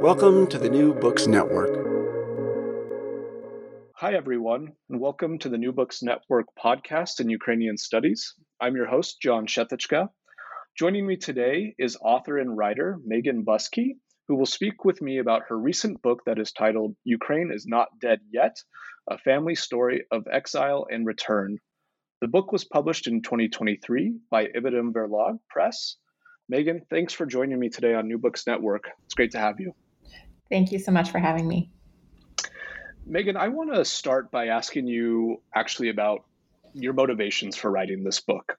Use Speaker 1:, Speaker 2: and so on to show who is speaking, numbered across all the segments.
Speaker 1: Welcome to the New Books Network.
Speaker 2: Hi, everyone, and welcome to the New Books Network podcast in Ukrainian Studies. I'm your host, John Vsetecka. Joining me today is author and writer Megan Buskey, who will speak with me about her recent book that is titled Ukraine is Not Dead Yet A Family Story of Exile and Return. The book was published in 2023 by Ibidem Verlag Press. Megan, thanks for joining me today on New Books Network. It's great to have you.
Speaker 3: Thank you so much for having me.
Speaker 2: Megan, I want to start by asking you actually about your motivations for writing this book.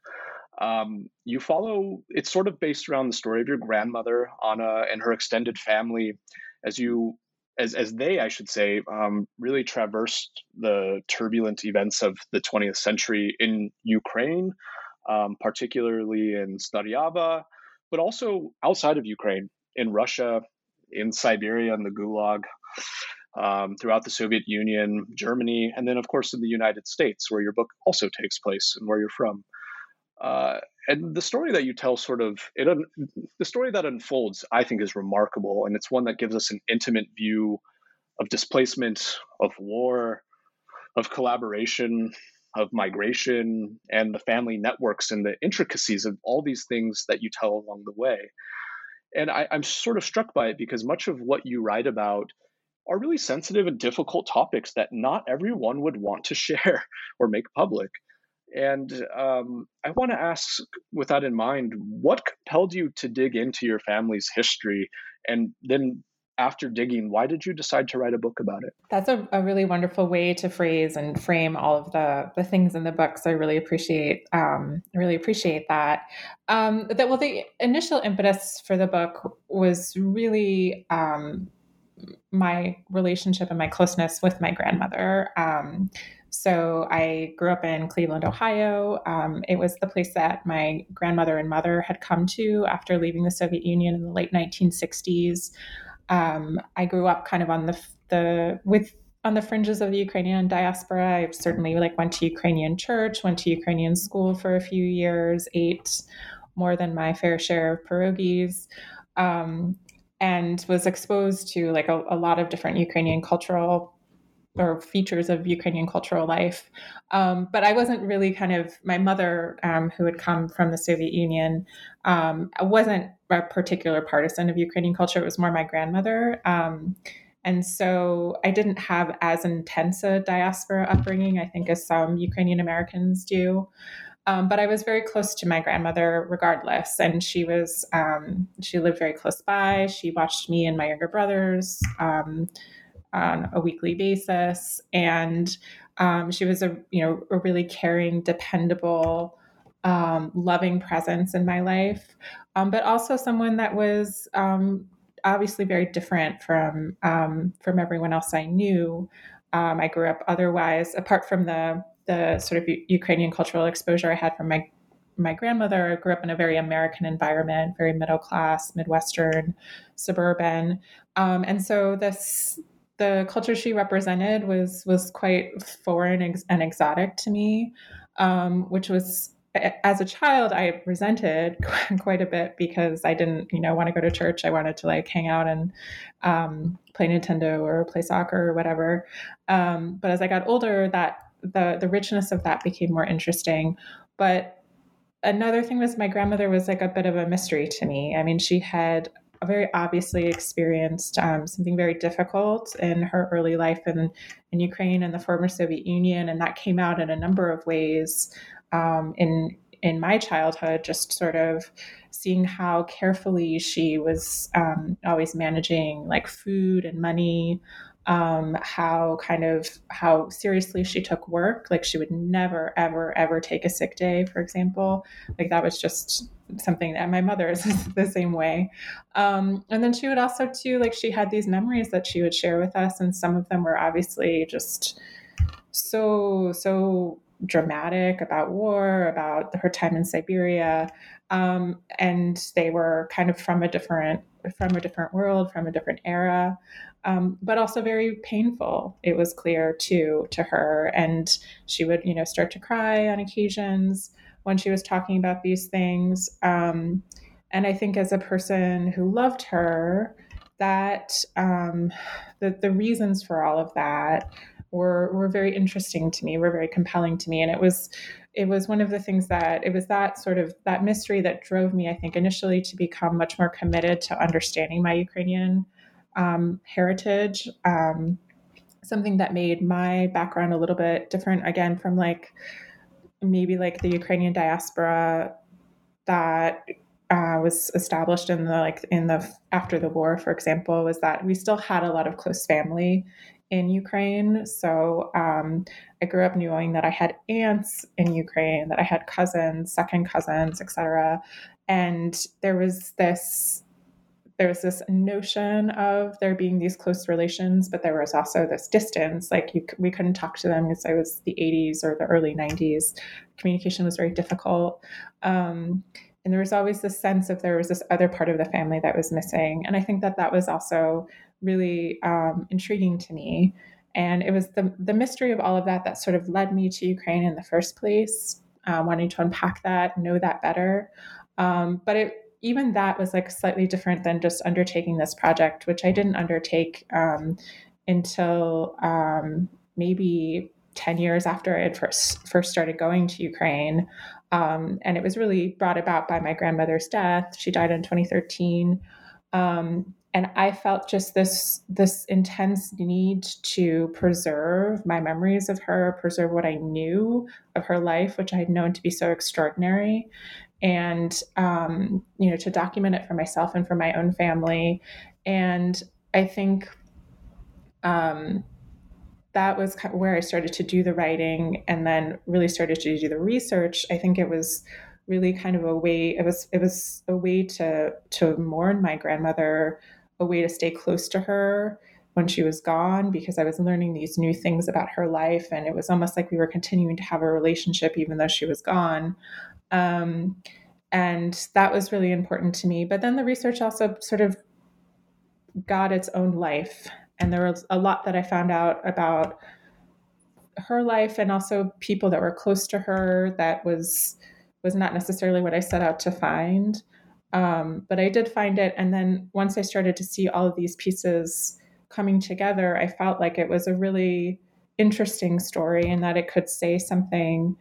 Speaker 2: Um, you follow, it's sort of based around the story of your grandmother, Anna, and her extended family as you, as, as they, I should say, um, really traversed the turbulent events of the 20th century in Ukraine, um, particularly in Staryava, but also outside of Ukraine, in Russia, in Siberia and the Gulag, um, throughout the Soviet Union, Germany, and then, of course, in the United States, where your book also takes place and where you're from. Uh, and the story that you tell sort of it the story that unfolds i think is remarkable and it's one that gives us an intimate view of displacement of war of collaboration of migration and the family networks and the intricacies of all these things that you tell along the way and I, I'm sort of struck by it because much of what you write about are really sensitive and difficult topics that not everyone would want to share or make public. And um, I want to ask, with that in mind, what compelled you to dig into your family's history and then after digging, why did you decide to write a book about it?
Speaker 3: That's a, a really wonderful way to phrase and frame all of the, the things in the book. So I really appreciate um, really appreciate that. Um, that well, the initial impetus for the book was really um, my relationship and my closeness with my grandmother. Um, so I grew up in Cleveland, Ohio. Um, it was the place that my grandmother and mother had come to after leaving the Soviet Union in the late 1960s. Um, I grew up kind of on the the with on the fringes of the Ukrainian diaspora. I certainly like went to Ukrainian church, went to Ukrainian school for a few years, ate more than my fair share of pierogies, um, and was exposed to like a, a, lot of different Ukrainian cultural or features of Ukrainian cultural life. Um, but I wasn't really kind of my mother, um, who had come from the Soviet Union, um, wasn't a particular partisan of Ukrainian culture. It was more my grandmother. Um, and so I didn't have as intense a diaspora upbringing, I think, as some Ukrainian Americans do. Um, but I was very close to my grandmother regardless. And she was, um, she lived very close by. She watched me and my younger brothers on a weekly basis. And um, she was a, you know, a really caring, dependable, um, loving presence in my life, um, but also someone that was um, obviously very different from um, from everyone else I knew. Um, I grew up otherwise, apart from the the sort of U- Ukrainian cultural exposure I had from my my grandmother. I grew up in a very American environment, very middle class, Midwestern, suburban, um, and so this the culture she represented was was quite foreign and exotic to me, um, which was as a child I resented quite a bit because I didn't you know want to go to church. I wanted to like hang out and um, play Nintendo or play soccer or whatever. Um, but as I got older, that the the richness of that became more interesting. But another thing was my grandmother was like a bit of a mystery to me. I mean, she had very obviously experienced um, something very difficult in her early life in, in Ukraine and the former Soviet Union, and that came out in a number of ways um, in in my childhood. Just sort of seeing how carefully she was um, always managing like food and money, um, how kind of how seriously she took work. Like she would never, ever, ever take a sick day, for example. Like that was just something that my mother is the same way. Um, and then she would also too like she had these memories that she would share with us, and some of them were obviously just so so dramatic about war, about her time in Siberia, um, and they were kind of from a different from a different world, from a different era um, but also very painful. It was clear too to her, and she would, you know, start to cry on occasions when she was talking about these things. Um, and I think as a person who loved her, that um, the the reasons for all of that were were very interesting to me, were very compelling to me, and it was it was one of the things that it was that sort of that mystery that drove me, I think, initially to become much more committed to understanding my Ukrainian um, heritage, um, something that made my background a little bit different again from like maybe like the Ukrainian diaspora that uh, was established in the like in the after the war, for example, was that we still had a lot of close family in Ukraine. So um, I grew up knowing that I had aunts in Ukraine, that I had cousins, second cousins, etc. And there was this there was this notion of there being these close relations, but there was also this distance. Like you, we couldn't talk to them because it was the 80s or the early 90s. Communication was very difficult. Um, and there was always this sense of there was this other part of the family that was missing. And I think that that was also really um, intriguing to me. And it was the, the mystery of all of that that sort of led me to Ukraine in the first place, uh, wanting to unpack that, know that better. Um, but it even that was like slightly different than just undertaking this project, which I didn't undertake um, until um, maybe 10 years after I had first, first started going to Ukraine. Um, and it was really brought about by my grandmother's death. She died in 2013. Um, and I felt just this this intense need to preserve my memories of her, preserve what I knew of her life, which I had known to be so extraordinary, and um, you know to document it for myself and for my own family. And i think um, that was where i started to do the writing and then really started to do the research. I think it was really kind of a way it was it was a way to to mourn my grandmother a way to stay close to her when she was gone because I was learning these new things about her life. And it was almost like we were continuing to have a relationship even though she was gone. Um, and that was really important to me. But then the research also sort of got its own life. And there was a lot that I found out about her life and also people that were close to her that was was not necessarily what I set out to find. Um, but I did find it. And then once I started to see all of these pieces coming together, I felt like it was a really interesting story and that it could say something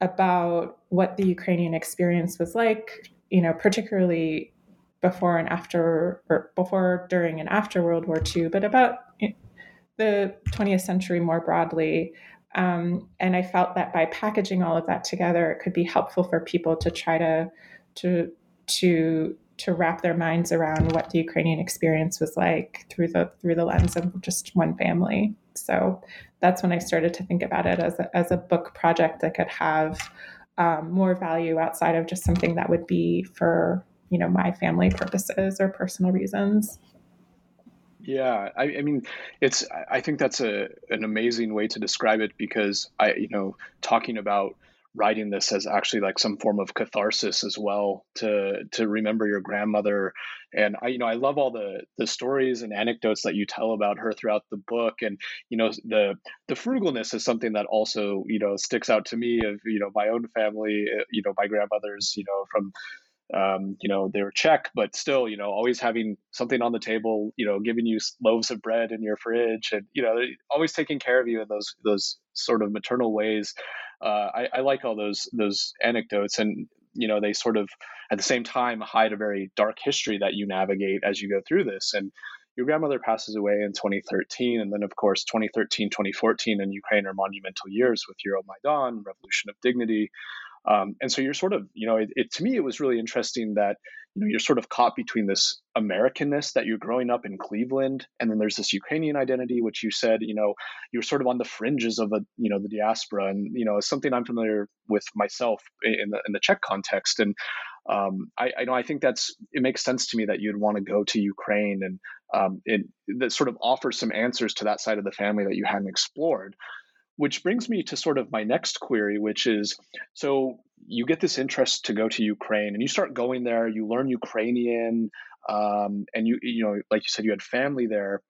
Speaker 3: about what the Ukrainian experience was like, you know, particularly before and after, or before, during, and after World War II, but about the 20th century more broadly. Um, and I felt that by packaging all of that together, it could be helpful for people to try to to to to wrap their minds around what the Ukrainian experience was like through the through the lens of just one family. So that's when I started to think about it as a, as a book project that could have um, more value outside of just something that would be for you know my family purposes or personal reasons.
Speaker 2: Yeah, I, I, mean, it's. I think that's a an amazing way to describe it because I, you know, talking about writing this as actually like some form of catharsis as well to to remember your grandmother and i you know i love all the the stories and anecdotes that you tell about her throughout the book and you know the the frugalness is something that also you know sticks out to me of you know my own family uh, you know my grandmother's you know from um, you know they're Czech, but still, you know, always having something on the table, you know, giving you loaves of bread in your fridge, and you know, always taking care of you in those those sort of maternal ways uh, I, I like all those those anecdotes, and you know they sort of at the same time hide a very dark history that you navigate as you go through this. And your grandmother passes away in 2013, and then of course 2013, 2014 in Ukraine are monumental years with Euromaidan, Revolution of Dignity. Um, and so you're sort of, you know, it, it, to me it was really interesting that you know you're sort of caught between this Americanness that you're growing up in Cleveland, and then there's this Ukrainian identity, which you said, you know, you're sort of on the fringes of a, you know, the diaspora, and you know, it's something I'm familiar with myself in the in the Czech context, and um, I, I know I think that's it makes sense to me that you'd want to go to Ukraine and um, it that sort of offers some answers to that side of the family that you hadn't explored which brings me to sort of my next query, which is so you get this interest to go to Ukraine and you start going there, you learn Ukrainian, um, and you, you know, like you said, you had family there.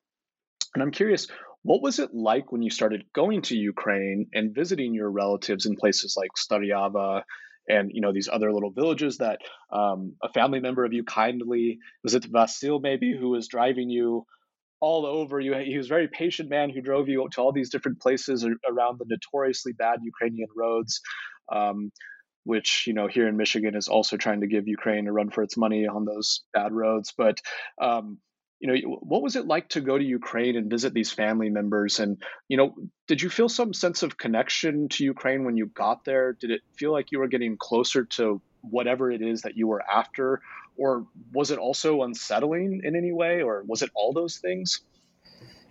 Speaker 2: And I'm curious, what was it like when you started going to Ukraine and visiting your relatives in places like Staryava and you know these other little villages that um, a family member of you kindly was it Vasil maybe who was driving you all over you. He was a very patient man who drove you to all these different places around the notoriously bad Ukrainian roads, um, which you know here in Michigan is also trying to give Ukraine a run for its money on those bad roads. But um, you know, what was it like to go to Ukraine and visit these family members? And you know, did you feel some sense of connection to Ukraine when you got there? Did it feel like you were getting closer to whatever it is that you were after? Or was it also unsettling in any way? Or was it all those things?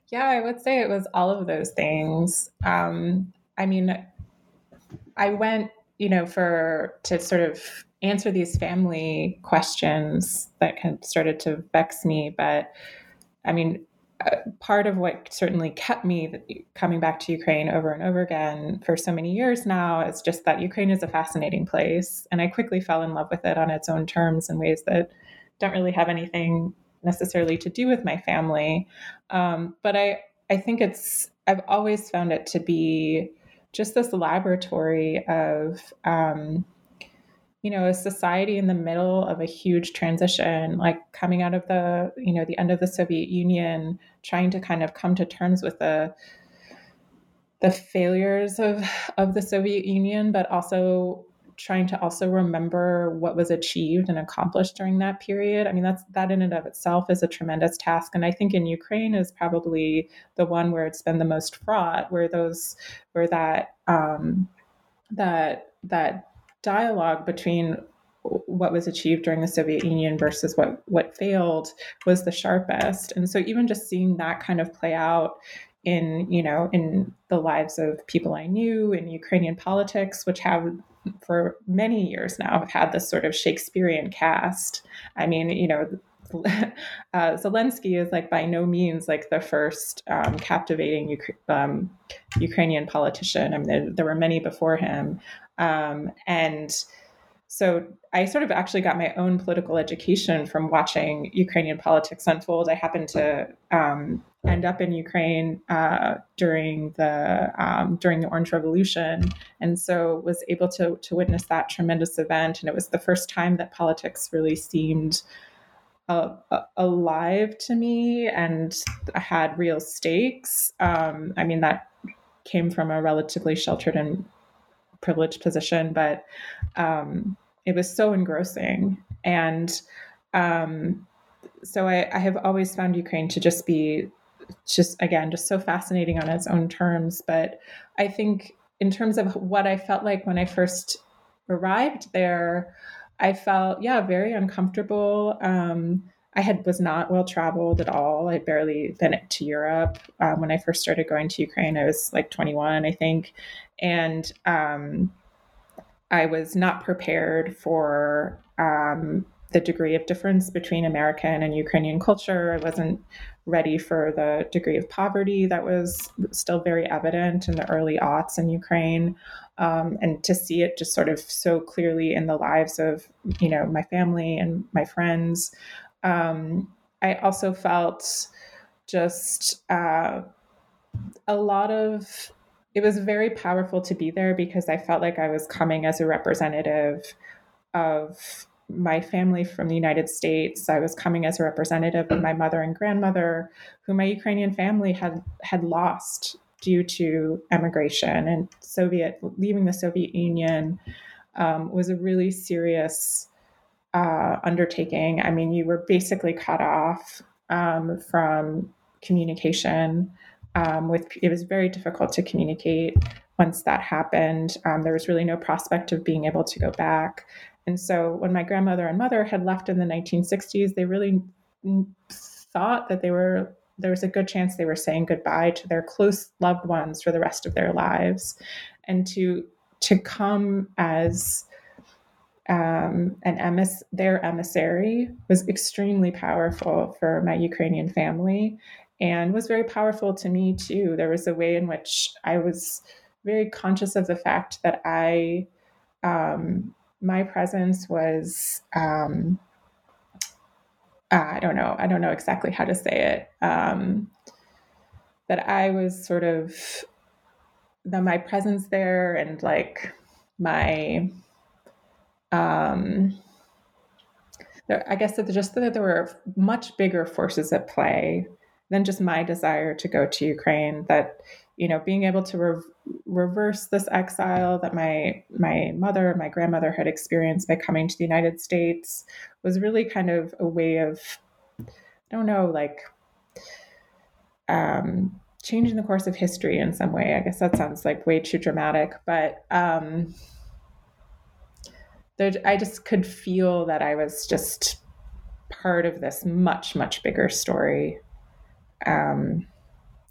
Speaker 3: Yeah, I would say it was all of those things. Um, I mean, I went, you know, for to sort of answer these family questions that kind of started to vex me. But I mean, part of what certainly kept me coming back to Ukraine over and over again for so many years now is just that Ukraine is a fascinating place. And I quickly fell in love with it on its own terms in ways that don't really have anything necessarily to do with my family. Um, but I, I think it's, I've always found it to be just this laboratory of, um, you know a society in the middle of a huge transition like coming out of the you know the end of the soviet union trying to kind of come to terms with the the failures of of the soviet union but also trying to also remember what was achieved and accomplished during that period. I mean that's that in and of itself is a tremendous task. And i think in ukraine is probably the one where it's been the most fraught where those where that um that that dialogue between what was achieved during the Soviet Union versus what what failed was the sharpest. And so even just seeing that kind of play out in you know in the lives of people I knew in Ukrainian politics, which have for many years now have had this sort of Shakespearean cast. I mean, you know. Uh, Zelensky is like by no means like the first um, captivating um, Ukrainian politician. I mean, there, there, were many before him, um, and so I sort of actually got my own political education from watching Ukrainian politics unfold. I happened to um, end up in Ukraine uh, during the um, during the Orange Revolution, and so was able to to witness that tremendous event. And it was the first time that politics really seemed uh, alive to me and had real stakes. Um, I mean that came from a relatively sheltered and privileged position, but um, it was so engrossing. And um, so I, I, have always found Ukraine to just be just again just so fascinating on its own terms. But I think in terms of what I felt like when I first arrived there, I felt yeah very uncomfortable. Um, I had was not well traveled at all. I'd barely been to Europe um, when I first started going to Ukraine. I was like 21, I think, and um, I was not prepared for um, the degree of difference between American and Ukrainian culture. I wasn't ready for the degree of poverty that was still very evident in the early aughts in Ukraine. Um, and to see it just sort of so clearly in the lives of, you know, my family and my friends. Um, I also felt just uh, a lot of it was very powerful to be there because I felt like I was coming as a representative of my family from the United States. I was coming as a representative of my mother and grandmother, who my Ukrainian family had had lost due to emigration and Soviet leaving the Soviet Union um, was a really serious uh, undertaking. I mean, you were basically cut off um, from communication. Um, with it was very difficult to communicate once that happened. Um, there was really no prospect of being able to go back. And so when my grandmother and mother had left in the 1960s, they really thought that they were there was a good chance they were saying goodbye to their close loved ones for the rest of their lives. And to to come as um, an their emissary was extremely powerful for my Ukrainian family and was very powerful to me too. There was a way in which I was very conscious of the fact that I um, my presence was um, uh, I don't know I don't know exactly how to say it um, that I was sort of that my presence there and like my um there, I guess that just that there were much bigger forces at play than just my desire to go to Ukraine that you know being able to re- reverse this exile that my my mother and my grandmother had experienced by coming to the united states was really kind of a way of i don't know like um, changing the course of history in some way. I guess that sounds like way too dramatic but um, there, i just could feel that i was just part of this much much bigger story um,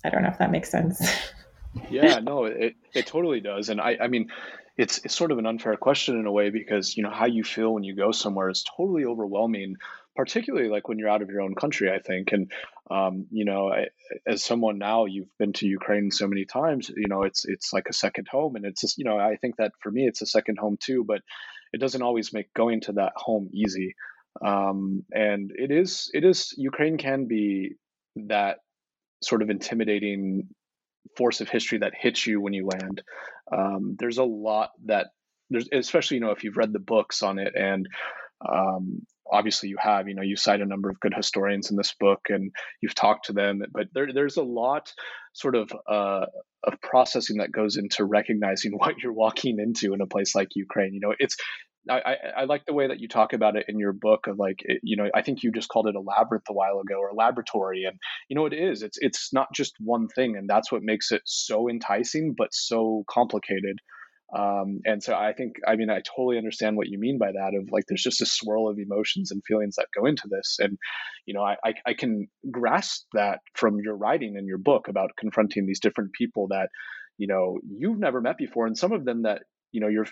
Speaker 3: i don't know if that makes sense
Speaker 2: yeah, no, it, it totally does. And I, I mean, it's, it's sort of an unfair question in a way because, you know, how you feel when you go somewhere is totally overwhelming, particularly like when you're out of your own country, I think. And, um, you know, I, as someone now, you've been to Ukraine so many times, you know, it's, it's like a second home. And it's just, you know, I think that for me, it's a second home too, but it doesn't always make going to that home easy. Um, and it is, it is, Ukraine can be that sort of intimidating force of history that hits you when you land. Um, there's a lot that there's, especially you know if you've read the books on it, and um, obviously you have. You know, you cite a number of good historians in this book, and you've talked to them. But there, there's a lot sort of uh, of processing that goes into recognizing what you're walking into in a place like Ukraine. You know, it's I, I, like the way that you talk about it in your book of like it, you know I think you just called it a labyrinth a while ago or a laboratory and you know it is. It's it's not just one thing and that's what makes it so enticing but so complicated. Um, and so I think I mean I totally understand what you mean by that of like there's just a swirl of emotions and feelings that go into this and you know I, I, I can grasp that from your writing and your book about confronting these different people that you know you've never met before and some of them that you know your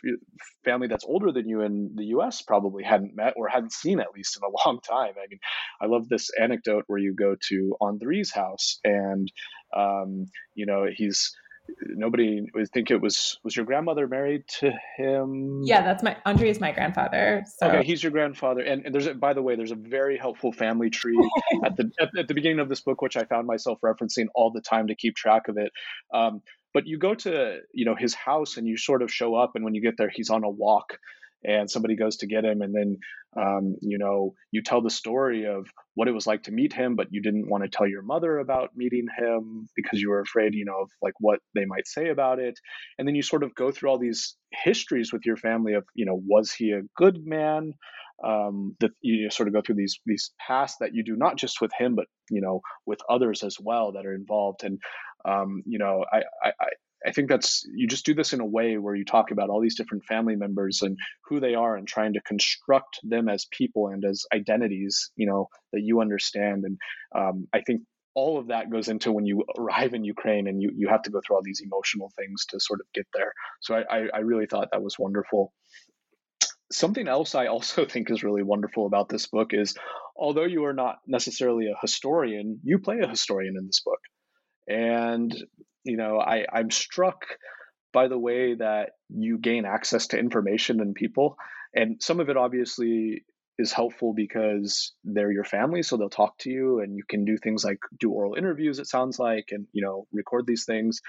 Speaker 2: family that's older than you in the US probably hadn't met or hadn't seen at least in a long time. I mean, I love this anecdote where you go to Andri's house and um, you know he's nobody would think it was was your grandmother married to him
Speaker 3: yeah that's my andre is my grandfather
Speaker 2: so. okay he's your grandfather and, and there's a, by the way there's a very helpful family tree at the at, at, the beginning of this book which i found myself referencing all the time to keep track of it um, but you go to you know his house and you sort of show up and when you get there he's on a walk and somebody goes to get him and then um, you know you tell the story of what it was like to meet him but you didn't want to tell your mother about meeting him because you were afraid you know of like what they might say about it. And then you sort of go through all these histories with your family of you know was he a good man? Um, that you sort of go through these these paths that you do not just with him but you know with others as well that are involved. And um, you know I, I I think that's you just do this in a way where you talk about all these different family members and who they are and trying to construct them as people and as identities, you know, that you understand. And um, I think all of that goes into when you arrive in Ukraine and you you have to go through all these emotional things to sort of get there. So I I, I really thought that was wonderful. something else I also think is really wonderful about this book is although you are not necessarily a historian, you play a historian in this book. And, you know, I, I'm struck by the way that you gain access to information and people. And some of it obviously is helpful because they're your family, so they'll talk to you and you can do things like do oral interviews, it sounds like, and, you know, record these things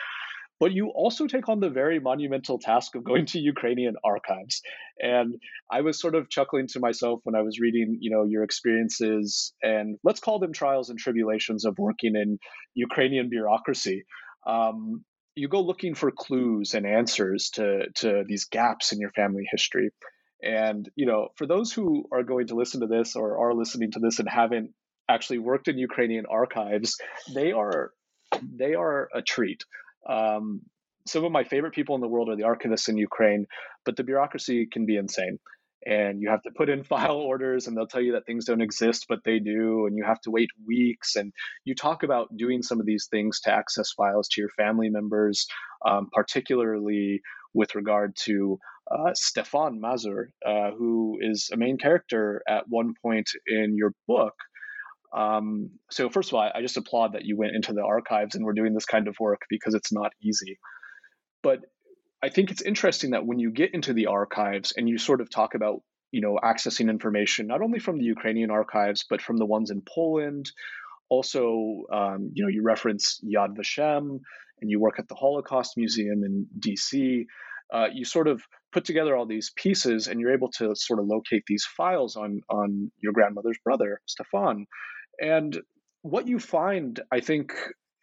Speaker 2: but you also take on the very monumental task of going to Ukrainian archives. And I was sort of chuckling to myself when I was reading, you know, your experiences and let's call them trials and tribulations of working in Ukrainian bureaucracy. Um, you go looking for clues and answers to to these gaps in your family history. And you know, for those who are going to listen to this or are listening to this and haven't actually worked in Ukrainian archives, they are they are a treat. Um, some of my favorite people in the world are the archivists in Ukraine, but the bureaucracy can be insane. And you have to put in file orders, and they'll tell you that things don't exist, but they do. And you have to wait weeks. And you talk about doing some of these things to access files to your family members, um, particularly with regard to uh, Stefan Mazur, uh, who is a main character at one point in your book. Um, so first of all, I, just applaud that you went into the archives and were doing this kind of work because it's not easy. But I think it's interesting that when you get into the archives and you sort of talk about, you know, accessing information not only from the Ukrainian archives but from the ones in Poland. Also, um, you know, you reference Yad Vashem and you work at the Holocaust Museum in D.C. Uh, you sort of put together all these pieces and you're able to sort of locate these files on on your grandmother's brother Stefan and what you find, I think,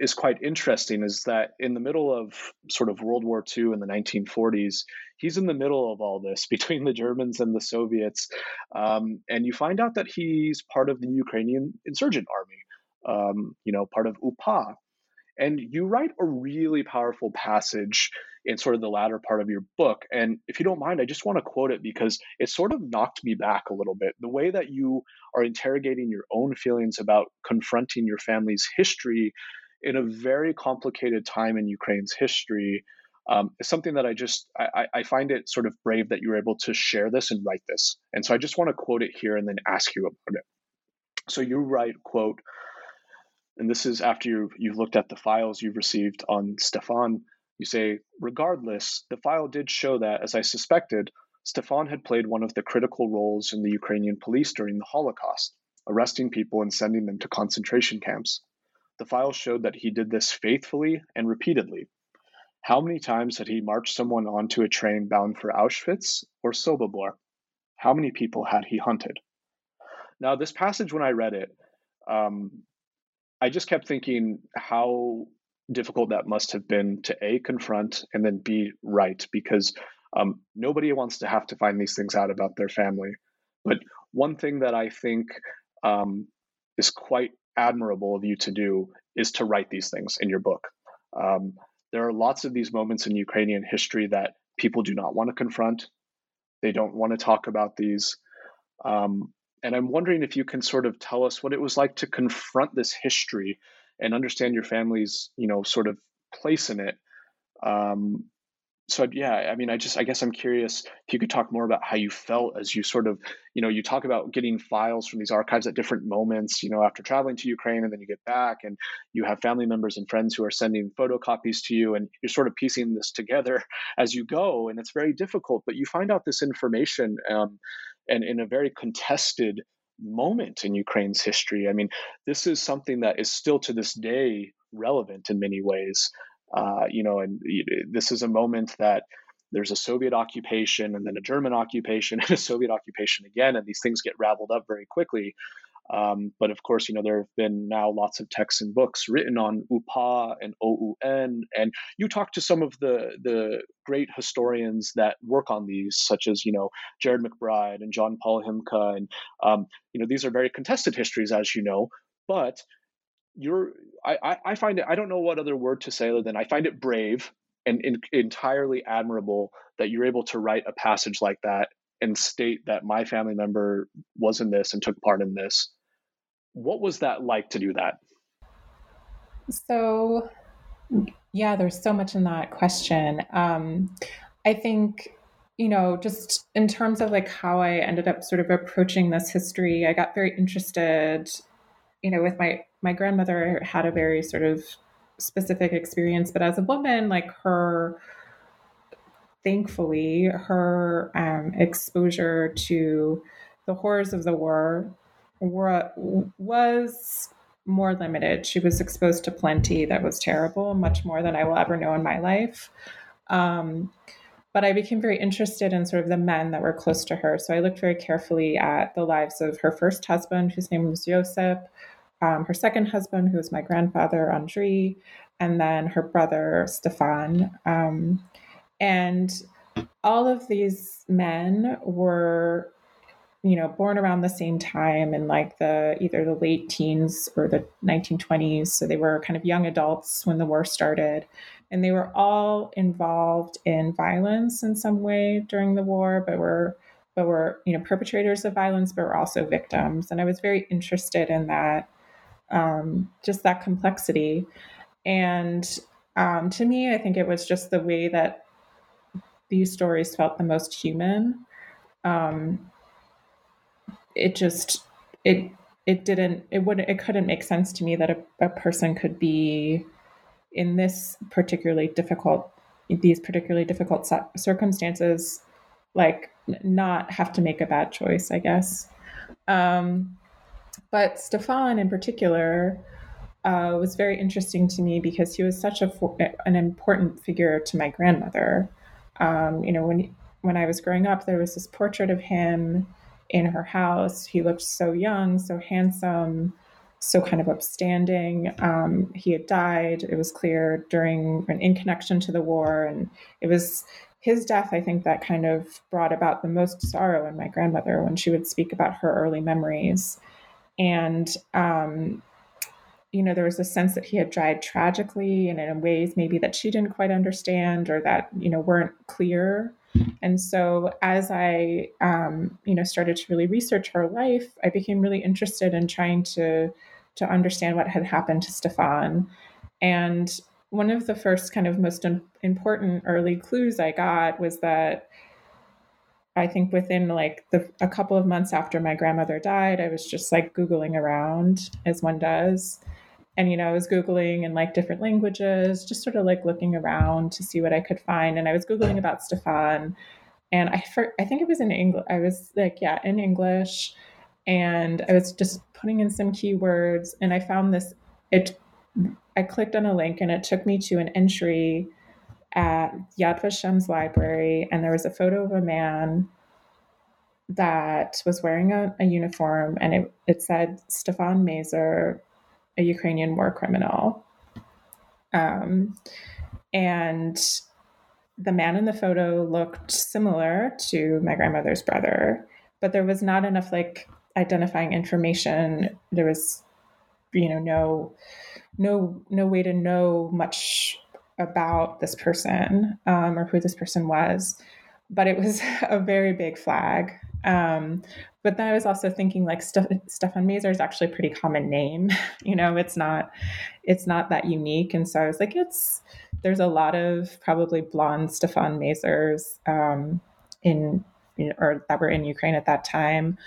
Speaker 2: is quite interesting is that in the middle of sort of World War II in the 1940s, he's in the middle of all this between the Germans and the Soviets. Um, and you find out that he's part of the Ukrainian insurgent army, um, you know, part of UPA. And you write a really powerful passage in sort of the latter part of your book. And if you don't mind, I just want to quote it because it sort of knocked me back a little bit. The way that you are interrogating your own feelings about confronting your family's history in a very complicated time in Ukraine's history um, is something that I just I, I find it sort of brave that you were able to share this and write this. And so I just want to quote it here and then ask you about it. So you write, quote, and this is after you've, you've looked at the files you've received on Stefan. You say, regardless, the file did show that, as I suspected, Stefan had played one of the critical roles in the Ukrainian police during the Holocaust, arresting people and sending them to concentration camps. The file showed that he did this faithfully and repeatedly. How many times had he marched someone onto a train bound for Auschwitz or Sobibor? How many people had he hunted? Now, this passage, when I read it, um, I just kept thinking how difficult that must have been to A, confront, and then B, write, because um, nobody wants to have to find these things out about their family. But one thing that I think um, is quite admirable of you to do is to write these things in your book. Um, there are lots of these moments in Ukrainian history that people do not want to confront. They don't want to talk about these. Um, and I'm wondering if you can sort of tell us what it was like to confront this history and understand your family's, you know, sort of place in it. Um, so yeah, I mean, I just, I guess I'm curious if you could talk more about how you felt as you sort of, you know, you talk about getting files from these archives at different moments, you know, after traveling to Ukraine and then you get back and you have family members and friends who are sending photocopies to you and you're sort of piecing this together as you go. And it's very difficult, but you find out this information um, and in a very contested moment in Ukraine's history. I mean, this is something that is still to this day relevant in many ways. Uh, you know, and this is a moment that there's a Soviet occupation and then a German occupation and a Soviet occupation again, and these things get raveled up very quickly. Um, but of course, you know, there have been now lots of texts and books written on UPA and OUN, and you talk to some of the the great historians that work on these, such as you know Jared McBride and John Paul Himka, and um, you know these are very contested histories, as you know, but you're I, I find it I don't know what other word to say other than I find it brave and in, entirely admirable that you're able to write a passage like that and state that my family member was in this and took part in this. What was that like to do that?
Speaker 3: So, yeah, there's so much in that question. Um, I think you know, just in terms of like how I ended up sort of approaching this history, I got very interested, you know, with my my grandmother had a very sort of specific experience, but as a woman, like her thankfully her um, exposure to the horrors of the war were, was more limited. She was exposed to plenty that was terrible, much more than I will ever know in my life. Um, but I became very interested in sort of the men that were close to her. So I looked very carefully at the lives of her first husband, whose name was Josep, um, her second husband, who was my grandfather, Andrei, and then her brother, Stefan. Um, and all of these men were you know born around the same time in like the either the late teens or the 1920s so they were kind of young adults when the war started and they were all involved in violence in some way during the war, but were but were you know perpetrators of violence, but were also victims. And I was very interested in that, um, just that complexity. And um, to me, I think it was just the way that these stories felt the most human. Um, it just it it didn't it wouldn't it couldn't make sense to me that a, a person could be in this particularly difficult these particularly difficult circumstances like not have to make a bad choice i guess um, but stefan in particular uh, was very interesting to me because he was such a an important figure to my grandmother um, you know when when i was growing up there was this portrait of him in her house he looked so young so handsome so kind of upstanding. Um, he had died, it was clear, during and in connection to the war. And it was his death, I think, that kind of brought about the most sorrow in my grandmother when she would speak about her early memories. And, um, you know, there was a sense that he had died tragically and in ways maybe that she didn't quite understand or that, you know, weren't clear. And so as I, um, you know, started to really research her life, I became really interested in trying to to understand what had happened to Stefan. And one of the first kind of most important early clues I got was that I think within like the a couple of months after my grandmother died, I was just like googling around as one does. And you know, I was googling in like different languages, just sort of like looking around to see what I could find. And I was googling about Stefan, and I for, I think it was in English. I was like, yeah, in English and I was just putting in some keywords and I found this it I clicked on a link and it took me to an entry at Yad Vashem's library and there was a photo of a man that was wearing a, a uniform and it, it said Stefan Mazur, a Ukrainian war criminal. Um, and the man in the photo looked similar to my grandmother's brother, but there was not enough like identifying information. There was, you know, no, no, no way to know much about this person um, or who this person was. But it was a very big flag. Um, but then I was also thinking like Steph- Stefan Mazur is actually a pretty common name. you know, it's not, it's not that unique. And so I was like, it's, there's a lot of probably blonde Stefan Mazurs um, in, or that were in Ukraine at that time.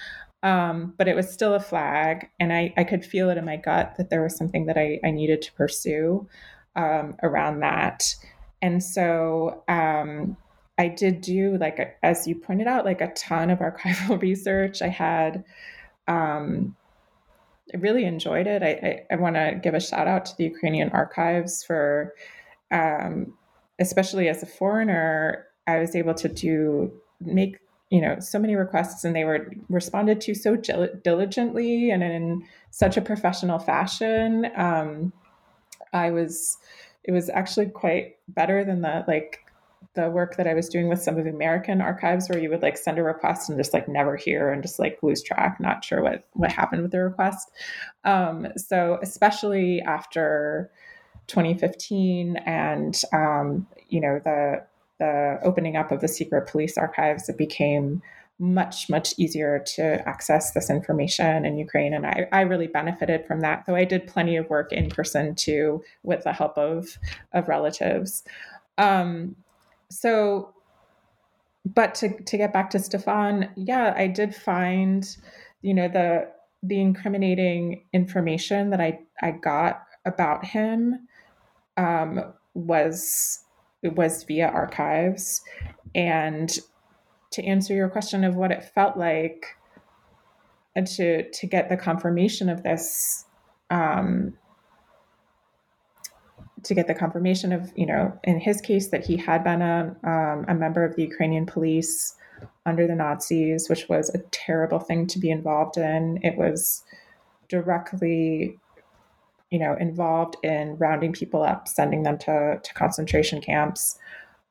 Speaker 3: Um, but it was still a flag, and I, I could feel it in my gut that there was something that I, I needed to pursue um, around that. And so um, I did do, like, as you pointed out, like a ton of archival research. I had, um, I really enjoyed it. I, I, I want to give a shout out to the Ukrainian archives for, um, especially as a foreigner, I was able to do make you know so many requests and they were responded to so diligently and in such a professional fashion um, i was it was actually quite better than the like the work that i was doing with some of the american archives where you would like send a request and just like never hear and just like lose track not sure what what happened with the request um, so especially after 2015 and um, you know the the opening up of the secret police archives, it became much, much easier to access this information in Ukraine. And I, I really benefited from that, though I did plenty of work in person too with the help of, of relatives. Um, so but to to get back to Stefan, yeah, I did find, you know, the the incriminating information that I I got about him um, was was via archives, and to answer your question of what it felt like, to to get the confirmation of this. Um, to get the confirmation of, you know, in his case that he had been a, um, a member of the Ukrainian police under the Nazis, which was a terrible thing to be involved in. It was directly, you know, involved in rounding people up, sending them to, to concentration camps.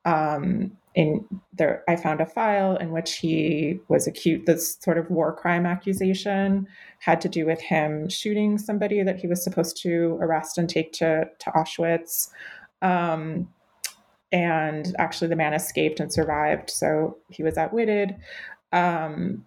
Speaker 3: Um, in there, I found a file in which he was accused. This sort of war crime accusation had to do with him shooting somebody that he was supposed to arrest and take to to Auschwitz. Um, and actually, the man escaped and survived, so he was outwitted. Um,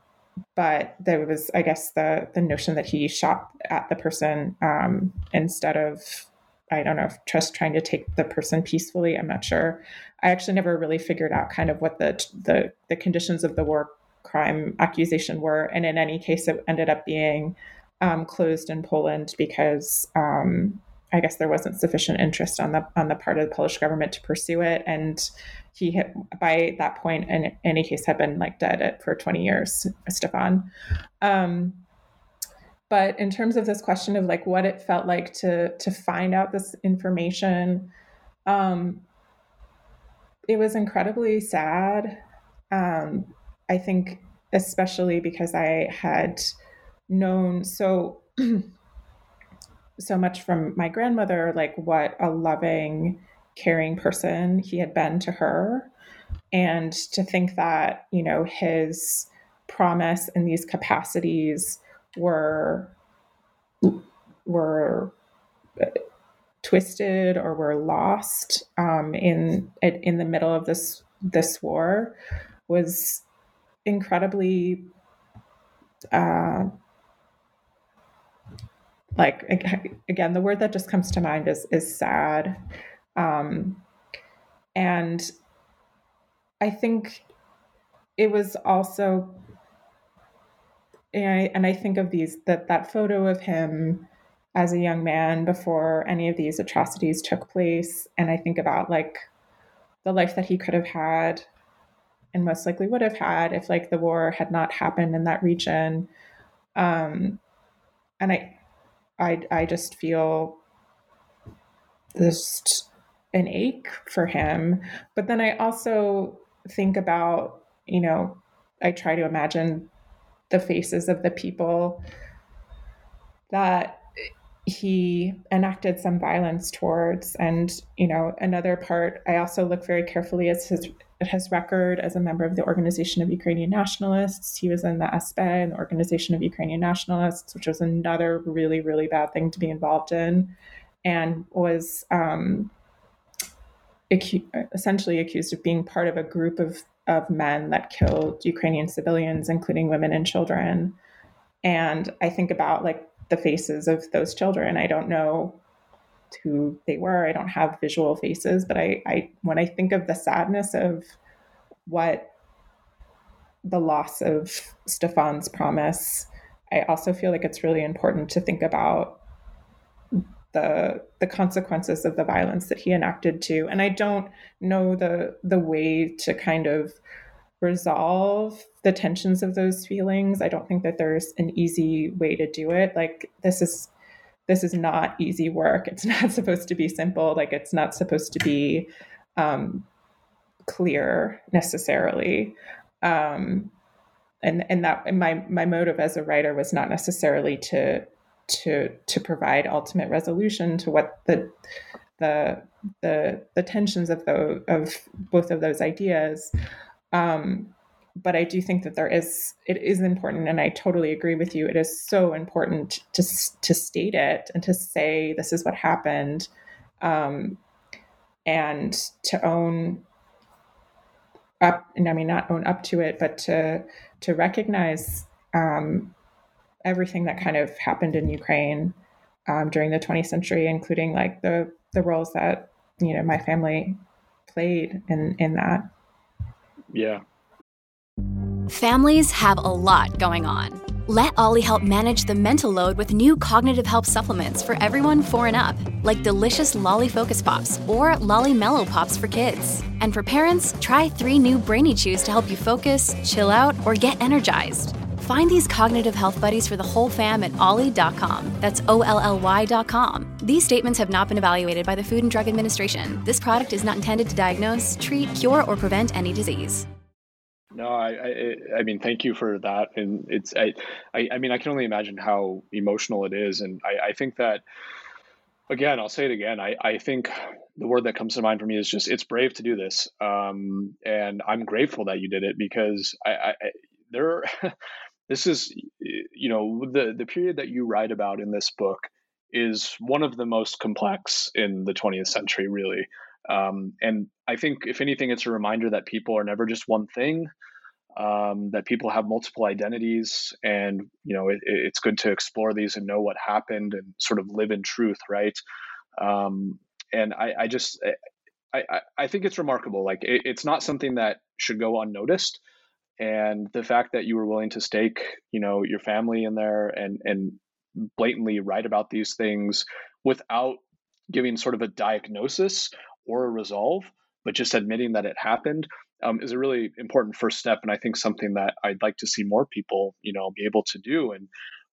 Speaker 3: but there was, I guess, the the notion that he shot at the person um, instead of I don't know if just trying to take the person peacefully. I'm not sure. I actually never really figured out kind of what the the the conditions of the war crime accusation were, and in any case, it ended up being um, closed in Poland because um, I guess there wasn't sufficient interest on the on the part of the Polish government to pursue it, and he had by that point, in any case, had been like dead for 20 years, Stefan. Um, but in terms of this question of like what it felt like to to find out this information, um, it was incredibly sad. Um, I think, especially because I had known so so much from my grandmother, like what a loving, caring person he had been to her, and to think that you know his promise in these capacities were were twisted or were lost um, in in the middle of this this war was incredibly uh, like again the word that just comes to mind is is sad. Um, and i think it was also and I, and I think of these that that photo of him as a young man before any of these atrocities took place. And i think about like the life that he could have had and most likely would have had if like the war had not happened in that region. Um and i i i just feel this an ache for him. But then i also think about you know i try to imagine the faces of the people that he enacted some violence towards. And, you know, another part, I also look very carefully at his, his record as a member of the Organization of Ukrainian Nationalists. He was in the SB, the Organization of Ukrainian Nationalists, which was another really, really bad thing to be involved in, and was um, acu- essentially accused of being part of a group of, of men that killed Ukrainian civilians, including women and children. And I think about like the faces of those children. I don't know who they were. I don't have visual faces, but I, I when I think of the sadness of what the loss of Stefan's promise, I also feel like it's really important to think about the the consequences of the violence that he enacted to And I don't know the the way to kind of resolve the tensions of those feelings. I don't think that there's an easy way to do it. Like this is this is not easy work. It's not supposed to be simple. Like it's not supposed to be um, clear necessarily. Um, and and that and my my motive as a writer was not necessarily to to to provide ultimate resolution to what the the the the tensions of the of both of those ideas um, but I do think that there is it is important, and I totally agree with you. It is so important to to state it and to say this is what happened, um, and to own up. And I mean, not own up to it, but to to recognize um, everything that kind of happened in Ukraine um, during the 20th century, including like the the roles that you know my family played in in that.
Speaker 2: Yeah.
Speaker 4: Families have a lot going on. Let OLLY help manage the mental load with new cognitive help supplements for everyone four and up, like delicious Lolly Focus Pops or Lolly Mellow Pops for kids. And for parents, try three new Brainy Chews to help you focus, chill out, or get energized. Find these cognitive health buddies for the whole fam at olly.com. That's O L L Y.com. These statements have not been evaluated by the Food and Drug Administration. This product is not intended to diagnose, treat, cure, or prevent any disease.
Speaker 2: No, I, I, I mean, thank you for that, and it's, I, I, I mean, I can only imagine how emotional it is, and I, I think that, again, I'll say it again. I, I think the word that comes to mind for me is just it's brave to do this, um, and I'm grateful that you did it because I, I there, this is, you know, the the period that you write about in this book is one of the most complex in the 20th century, really. Um, and I think, if anything, it's a reminder that people are never just one thing. Um, that people have multiple identities, and you know, it, it's good to explore these and know what happened and sort of live in truth, right? Um, and I, I just, I, I, I, think it's remarkable. Like, it, it's not something that should go unnoticed. And the fact that you were willing to stake, you know, your family in there and and blatantly write about these things without giving sort of a diagnosis or a resolve, but just admitting that it happened um, is a really important first step, and I think something that I'd like to see more people, you know, be able to do. And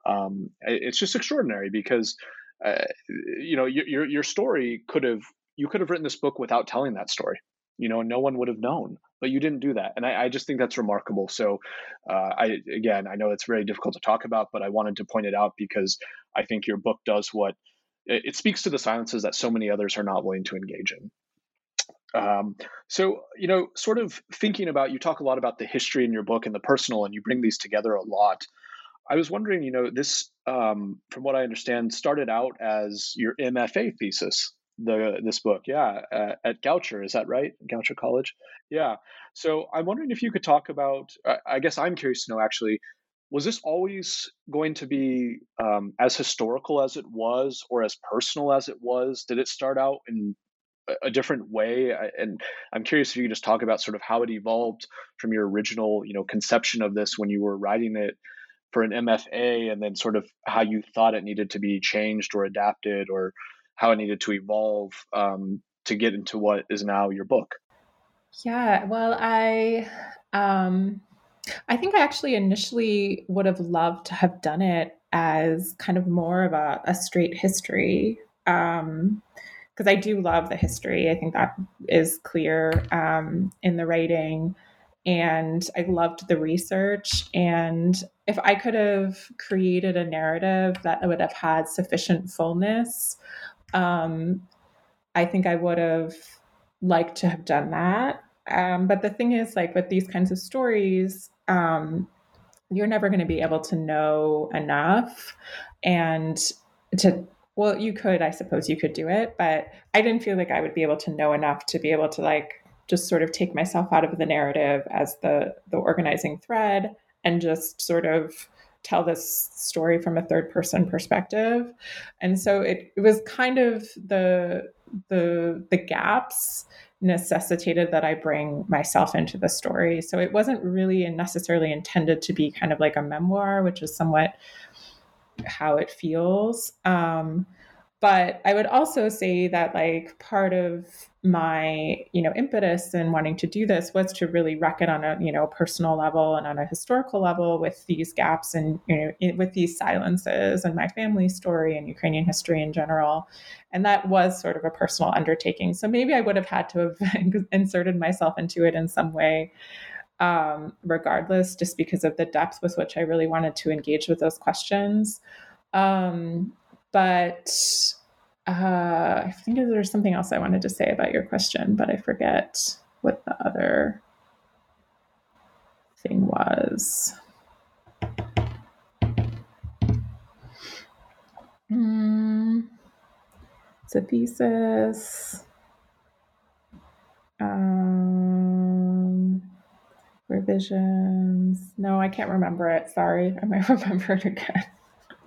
Speaker 2: um, it's just extraordinary because, uh, you know, your your story could have you could have written this book without telling that story, you know, no one would have known. But you didn't do that, and I, I just think that's remarkable. So, uh, I again, I know it's very difficult to talk about, but I wanted to point it out because I think your book does what it speaks to the silences that so many others are not willing to engage in. Um, so, you know, sort of thinking about, you talk a lot about the history in your book and the personal, and you bring these together a lot. I was wondering, you know, this, um, from what I understand, started out as your MFA thesis. The this book, yeah, uh, at Goucher, is that right? Goucher College, yeah. So I'm wondering if you could talk about. I guess I'm curious to know actually, was this always going to be um, as historical as it was, or as personal as it was? Did it start out in a different way and i'm curious if you could just talk about sort of how it evolved from your original you know conception of this when you were writing it for an mfa and then sort of how you thought it needed to be changed or adapted or how it needed to evolve um, to get into what is now your book
Speaker 3: yeah well i um i think i actually initially would have loved to have done it as kind of more of a, a straight history um because I do love the history. I think that is clear um, in the writing. And I loved the research. And if I could have created a narrative that would have had sufficient fullness, um, I think I would have liked to have done that. Um, but the thing is, like with these kinds of stories, um, you're never going to be able to know enough and to well, you could, I suppose you could do it, but I didn't feel like I would be able to know enough to be able to like just sort of take myself out of the narrative as the the organizing thread and just sort of tell this story from a third person perspective. And so it, it was kind of the the the gaps necessitated that I bring myself into the story. So it wasn't really necessarily intended to be kind of like a memoir, which is somewhat how it feels. Um, but I would also say that like part of my you know impetus in wanting to do this was to really reckon on a you know personal level and on a historical level with these gaps and you know with these silences and my family story and Ukrainian history in general and that was sort of a personal undertaking so maybe I would have had to have inserted myself into it in some way um, regardless, just because of the depth with which I really wanted to engage with those questions. Um, but uh, I think there's something else I wanted to say about your question, but I forget what the other thing was. It's a thesis. Um, revisions. No, I can't remember it. Sorry, I might remember it again.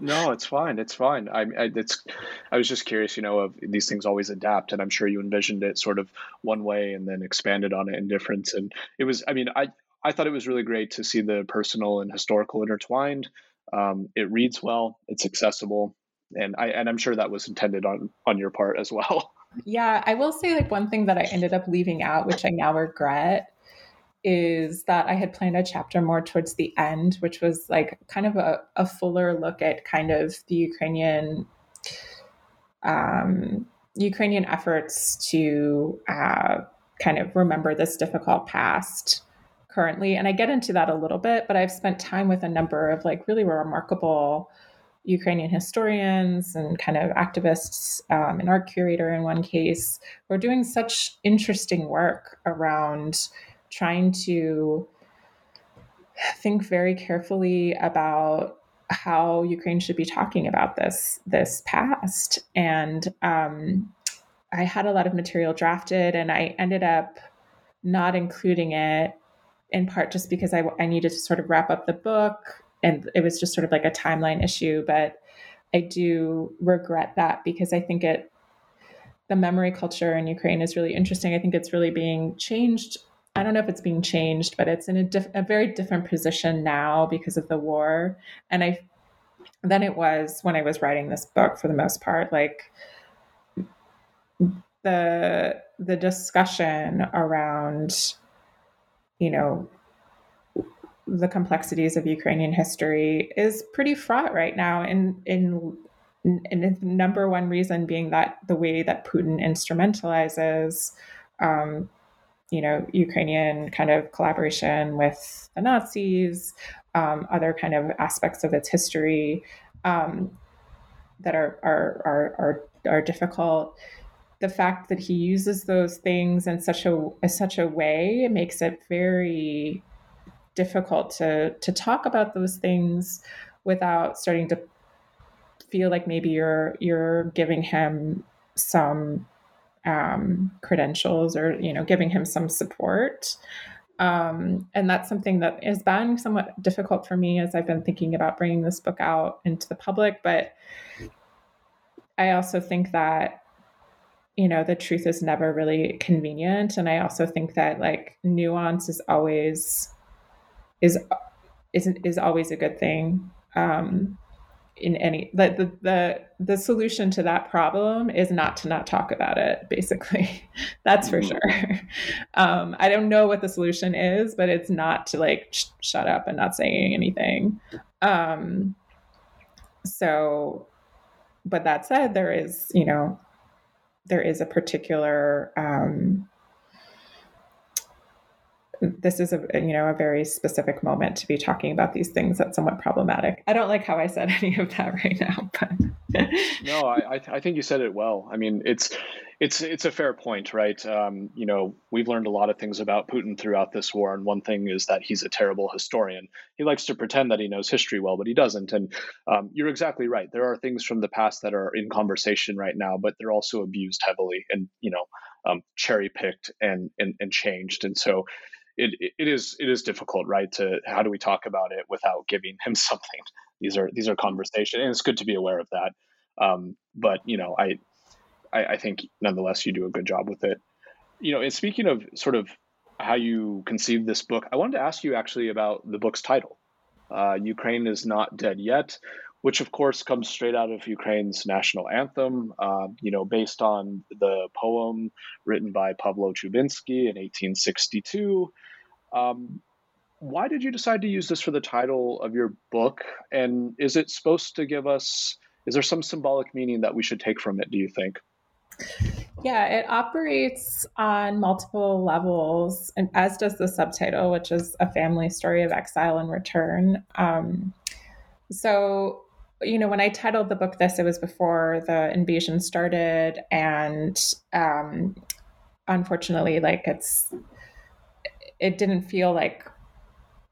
Speaker 2: No, it's fine. It's fine. I, I, it's. I was just curious. You know, of these things always adapt, and I'm sure you envisioned it sort of one way and then expanded on it in difference. And it was. I mean, I I thought it was really great to see the personal and historical intertwined. Um, it reads well, it's accessible, and I and I'm sure that was intended on on your part as well.
Speaker 3: Yeah, I will say like one thing that I ended up leaving out, which I now regret, is that I had planned a chapter more towards the end, which was like kind of a, a fuller look at kind of the Ukrainian um, Ukrainian efforts to uh, kind of remember this difficult past currently. And I get into that a little bit, but I've spent time with a number of like really remarkable Ukrainian historians and kind of activists, um, an art curator in one case, who are doing such interesting work around trying to think very carefully about how Ukraine should be talking about this this past. And um, I had a lot of material drafted, and I ended up not including it in part just because I, I needed to sort of wrap up the book, and it was just sort of like a timeline issue. But I do regret that because I think it the memory culture in Ukraine is really interesting. I think it's really being changed I don't know if it's being changed, but it's in a, diff- a very different position now because of the war. And I, than it was when I was writing this book for the most part. Like the the discussion around, you know, the complexities of Ukrainian history is pretty fraught right now. In in and the number one reason being that the way that Putin instrumentalizes um, you know, Ukrainian kind of collaboration with the Nazis, um, other kind of aspects of its history um, that are, are are are are difficult. The fact that he uses those things in such a in such a way makes it very difficult to to talk about those things without starting to feel like maybe you're you're giving him some um, credentials or you know giving him some support. Um, and that's something that has been somewhat difficult for me as i've been thinking about bringing this book out into the public. But i also think that you know the truth is never really convenient. And i also think that like nuance is always is is is always a good thing. Um in any the, the the the solution to that problem is not to not talk about it basically. That's for mm-hmm. sure. Um, i don't know what the solution is but it's not to like sh- shut up and not saying anything. Um, so but that said there is you know there is a particular um, this is a you know a very specific moment to be talking about these things that's somewhat problematic. I don't like how i said any of that right now but
Speaker 2: no I, I think you said it well. I mean it's it's it's a fair point right? Um, you know we've learned a lot of things about putin throughout this war and one thing is that he's a terrible historian. He likes to pretend that he knows history well but he doesn't and um, you're exactly right. There are things from the past that are in conversation right now but they're also abused heavily and you know um, cherry picked and, and and changed and so it, it is it is difficult, right? To how do we talk about it without giving him something? These are these are conversations, and it's good to be aware of that. Um, but you know, I, I, I think nonetheless you do a good job with it. You know, and speaking of sort of how you conceived this book, I wanted to ask you actually about the book's title. Uh, Ukraine is not dead yet, which of course comes straight out of Ukraine's national anthem. Uh, you know, based on the poem written by Pavlo Chubinsky in 1862. Um, why did you decide to use this for the title of your book? And is it supposed to give us, is there some symbolic meaning that we should take from it, do you think?
Speaker 3: Yeah, it operates on multiple levels, and as does the subtitle, which is a family story of exile and return. Um, so, you know, when I titled the book this, it was before the invasion started, and um, unfortunately, like it's it didn't feel like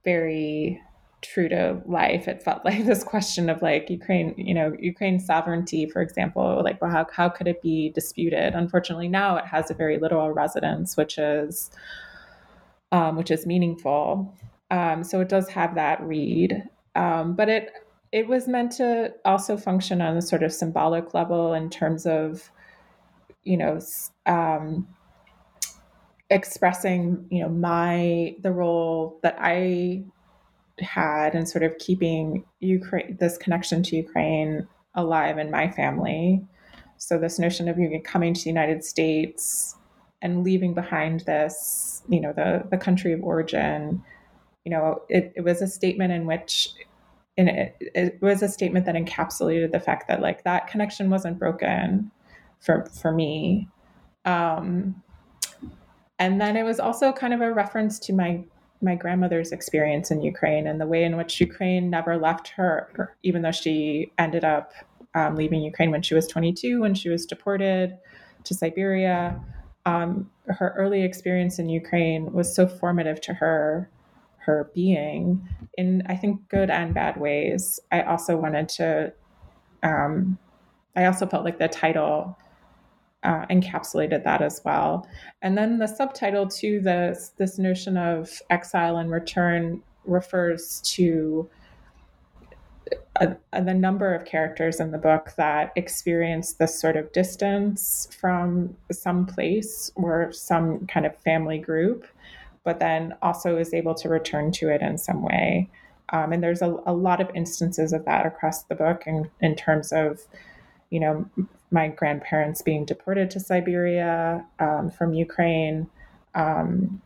Speaker 3: very true to life. It felt like this question of like Ukraine, you know, Ukraine's sovereignty, for example, like well, how how could it be disputed? Unfortunately, now it has a very literal resonance, which is um, which is meaningful. Um, so it does have that read, um, but it it was meant to also function on a sort of symbolic level in terms of, you know, um, expressing, you know, my the role that I had in sort of keeping Ukraine this connection to Ukraine alive in my family. So this notion of you coming to the United States and leaving behind this, you know, the the country of origin, you know, it, it was a statement in which in it, it was a statement that encapsulated the fact that like that connection wasn't broken for for me. Um, and then it was also kind of a reference to my my grandmother's experience in Ukraine and the way in which Ukraine never left her, even though she ended up um, leaving Ukraine when she was 22, when she was deported to Siberia. Um, her early experience in Ukraine was so formative to her, her being, in I think good and bad ways. I also wanted to. Um, I also felt like the title uh, encapsulated that as well. And then the subtitle to this this notion of exile and return refers to a, a, the number of characters in the book that experience this sort of distance from some place or some kind of family group, but then also is able to return to it in some way. Um, and there's a, a, lot of instances of that across the book in, in terms of, you know, my grandparents being deported to Siberia um, from Ukraine, um,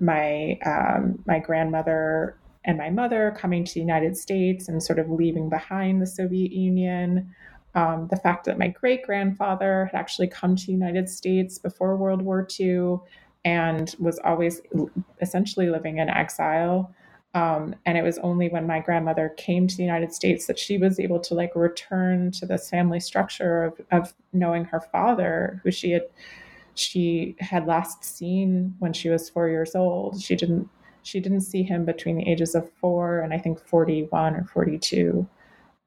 Speaker 3: my um, my grandmother and my mother coming to the United States and sort of leaving behind the Soviet Union. Um, the fact that my great grandfather had actually come to the United States before World War II and was always essentially living in exile. Um, and it was only when my grandmother came to the United States that she was able to like return to this family structure of, of knowing her father, who she had she had last seen when she was four years old. She didn't she didn't see him between the ages of four and I think 41 or 42.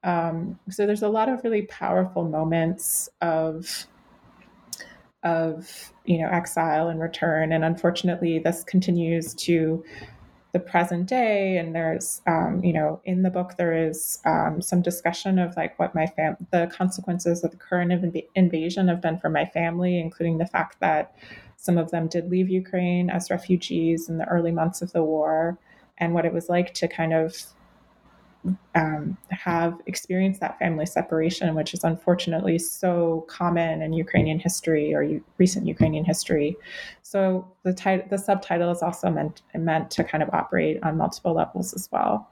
Speaker 3: Um, so there's a lot of really powerful moments of of you know exile and return, and unfortunately, this continues to the present day. And there's um, you know in the book there is um, some discussion of like what my fam the consequences of the current inv- invasion have been for my family including the fact that some of them did leave ukraine as refugees in the early months of the war and what it was like to kind of um, have experienced that family separation, which is unfortunately so common in Ukrainian history or U- recent Ukrainian history. So the title, the subtitle is also meant meant to kind of operate on multiple levels as well.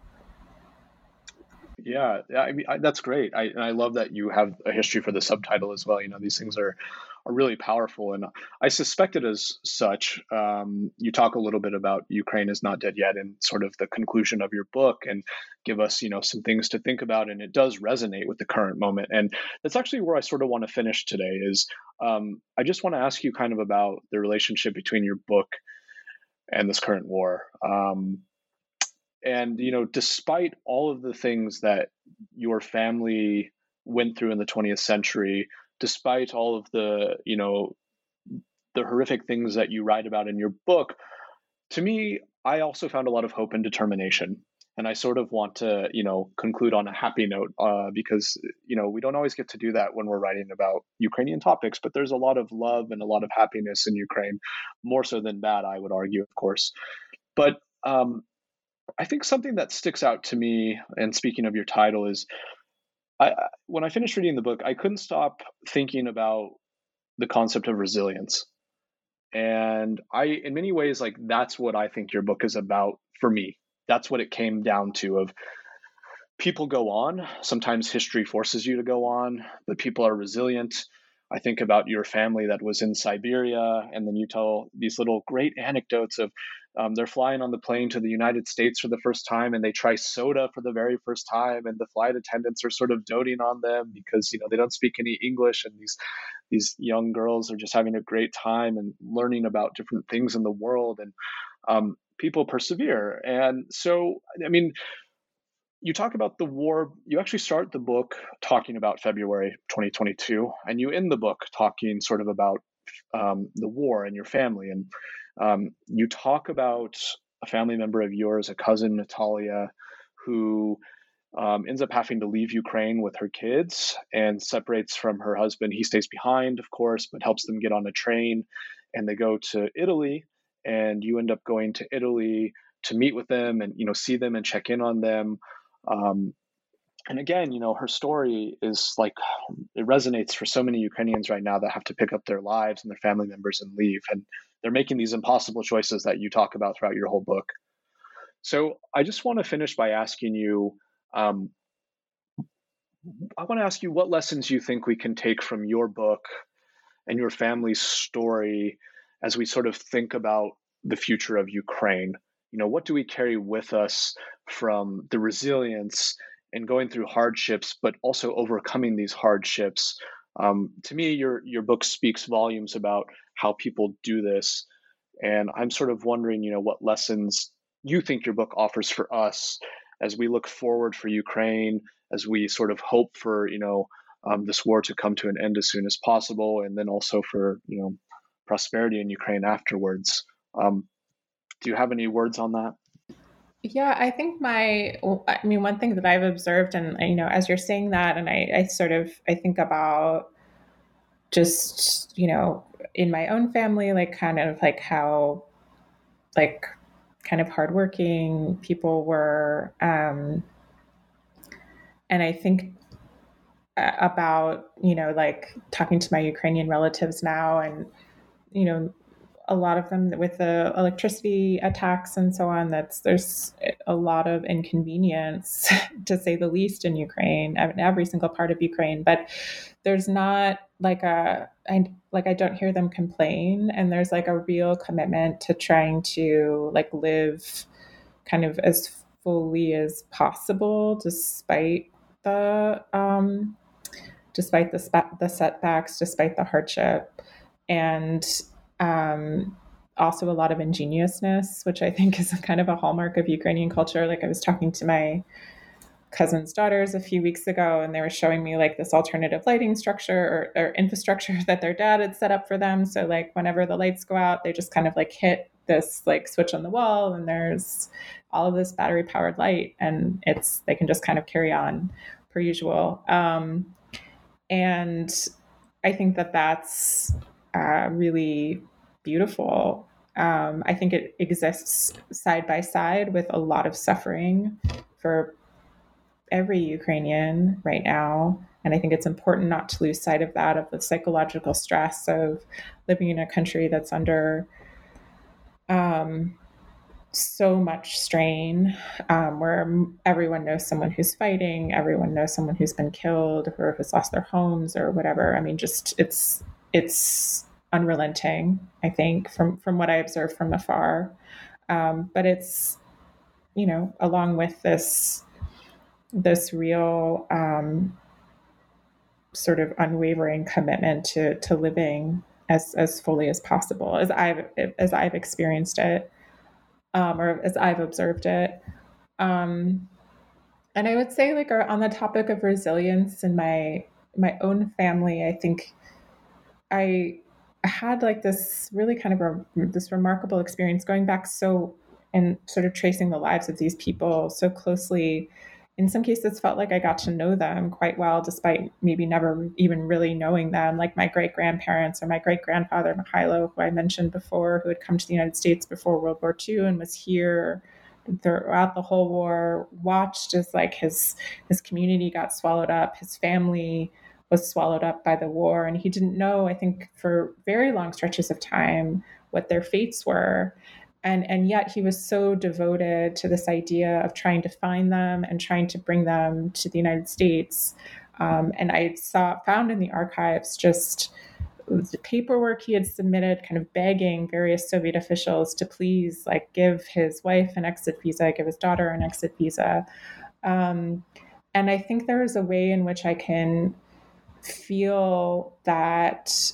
Speaker 2: Yeah, I mean I, that's great. I I love that you have a history for the subtitle as well. You know, these things are are really powerful. And I suspect it as such. Um, you talk a little bit about Ukraine is not dead yet in sort of the conclusion of your book and give us, you know, some things to think about. And it does resonate with the current moment. And that's actually where I sort of want to finish today is um, I just want to ask you kind of about the relationship between your book and this current war. Um, and, you know, despite all of the things that your family went through in the 20th century, despite all of the you know the horrific things that you write about in your book to me i also found a lot of hope and determination. And i sort of want to you know conclude on a happy note uh, because you know we don't always get to do that when we're writing about ukrainian topics but there's a lot of love and a lot of happiness in ukraine more so than bad i would argue of course. But um, i think something that sticks out to me and speaking of your title is I, when I finished reading the book, I couldn't stop thinking about the concept of resilience. And I, in many ways, like that's what I think your book is about for me. That's what it came down to of people go on. Sometimes history forces you to go on, but people are resilient. I think about your family that was in Siberia, and then you tell these little great anecdotes of um, they're flying on the plane to the United States for the first time, and they try soda for the very first time, and the flight attendants are sort of doting on them because you know they don't speak any English, and these these young girls are just having a great time and learning about different things in the world, and um, people persevere. And so, I mean, you talk about the war. You actually start the book talking about February 2022, and you end the book talking sort of about um, the war and your family. And um, you talk about a family member of yours, a cousin, Natalia, who um, ends up having to leave Ukraine with her kids and separates from her husband. He stays behind, of course, but helps them get on a train and they go to Italy, and you end up going to Italy to meet with them and you know see them and check in on them. Um, and again, you know, her story is like it resonates for so many Ukrainians right now that have to pick up their lives and their family members and leave, and they're making these impossible choices that you talk about throughout your whole book. So I just want to finish by asking you. Um, I want to ask you what lessons you think we can take from your book and your family's story as we sort of think about the future of Ukraine. You know, what do we carry with us from the resilience and going through hardships, but also overcoming these hardships? Um, to me, your your book speaks volumes about how people do this, and I'm sort of wondering, you know, what lessons you think your book offers for us as we look forward for Ukraine, as we sort of hope for, you know, um, this war to come to an end as soon as possible, and then also for, you know, prosperity in Ukraine afterwards. Um, do you have any words on that?
Speaker 3: Yeah, I think my, I mean, one thing that I've observed, and you know, as you're saying that, and I, I sort of, I think about just, you know, in my own family, like kind of like how, like, kind of hardworking people were, um, and I think uh, about, you know, like talking to my Ukrainian relatives now, and you know, a lot of them with the electricity attacks and so on that's there's a lot of inconvenience to say the least in ukraine in every single part of ukraine. But there's not like a I, like i don't hear them complain and there's like a real commitment to trying to like live kind of as fully as possible despite the um despite the the setbacks despite the hardship. And um, also a lot of ingenuousness, which I think is kind of a hallmark of Ukrainian culture. Like I was talking to my cousin's daughters a few weeks ago, and they were showing me like this alternative lighting structure or, or infrastructure that their dad had set up for them. So like whenever the lights go out, they just kind of like hit this like switch on the wall, and there's all of this battery powered light, and it's they can just kind of carry on per usual. Um, and I think that that's uh, really beautiful. Um, I think it exists side by side with a lot of suffering for every Ukrainian right now. And I think it's important not to lose sight of that, of the psychological stress of living in a country that's under um, so much strain, um, where everyone knows someone who's fighting, everyone knows someone who's been killed or who's lost their homes or whatever. I mean, just it's it's unrelenting. I think from from what I observe from afar, um, but it's you know along with this this real um, sort of unwavering commitment to to living as as fully as possible as I've as I've experienced it um, or as I've observed it. Um, and I would say like on the topic of resilience in my my own family, I think I had like this really kind of this remarkable experience going back so and sort of tracing the lives of these people so closely. In some cases felt like i got to know them quite well despite maybe never even really knowing them. Like my great grandparents or my great grandfather Mikhailo, who i mentioned before who had come to the united states before world war ii and was here throughout the whole war watched as like his his community got swallowed up his family was swallowed up by the war. And he didn't know, I think, for very long stretches of time, what their fates were. And, and yet he was so devoted to this idea of trying to find them and trying to bring them to the United States. Um, and I saw found in the archives just the paperwork he had submitted, kind of begging various Soviet officials to please like give his wife an exit visa, give his daughter an exit visa. Um, and I think there is a way in which I can feel that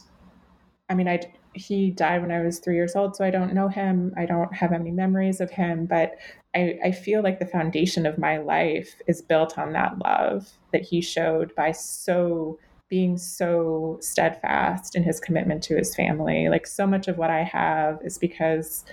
Speaker 3: I mean, I he died when I was three years old, so I don't know him. I don't have any memories of him, but I, I feel like the foundation of my life is built on that love that he showed by so being so steadfast in his commitment to his family. Like so much of what I have is because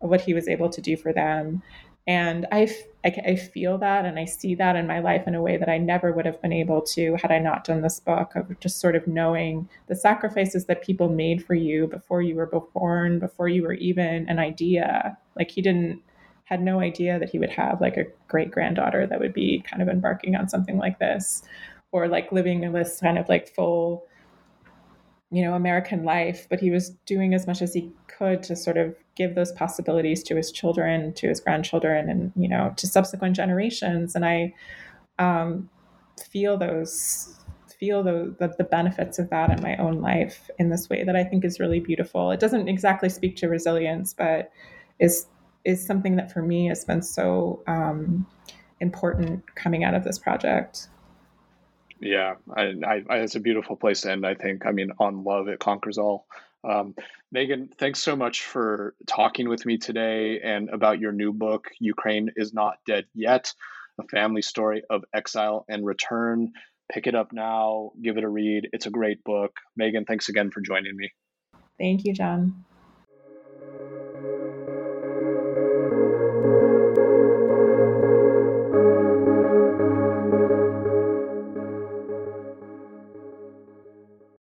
Speaker 3: of what he was able to do for them. And I, I, I feel that and I see that in my life in a way that I never would have been able to had I not done this book of just sort of knowing the sacrifices that people made for you before you were born, before you were even an idea. Like he didn't had no idea that he would have like a great granddaughter that would be kind of embarking on something like this or like living in this kind of like full you know american life but he was doing as much as he could to sort of give those possibilities to his children to his grandchildren and you know to subsequent generations and i um, feel those feel the, the, the benefits of that in my own life in this way that i think is really beautiful it doesn't exactly speak to resilience but is is something that for me has been so um, important coming out of this project
Speaker 2: yeah, I, I, I, it's a beautiful place to end. I think. I mean, on love, it conquers all. Um, Megan, thanks so much for talking with me today and about your new book, Ukraine is Not Dead Yet A Family Story of Exile and Return. Pick it up now, give it a read. It's a great book. Megan, thanks again for joining me.
Speaker 3: Thank you, John.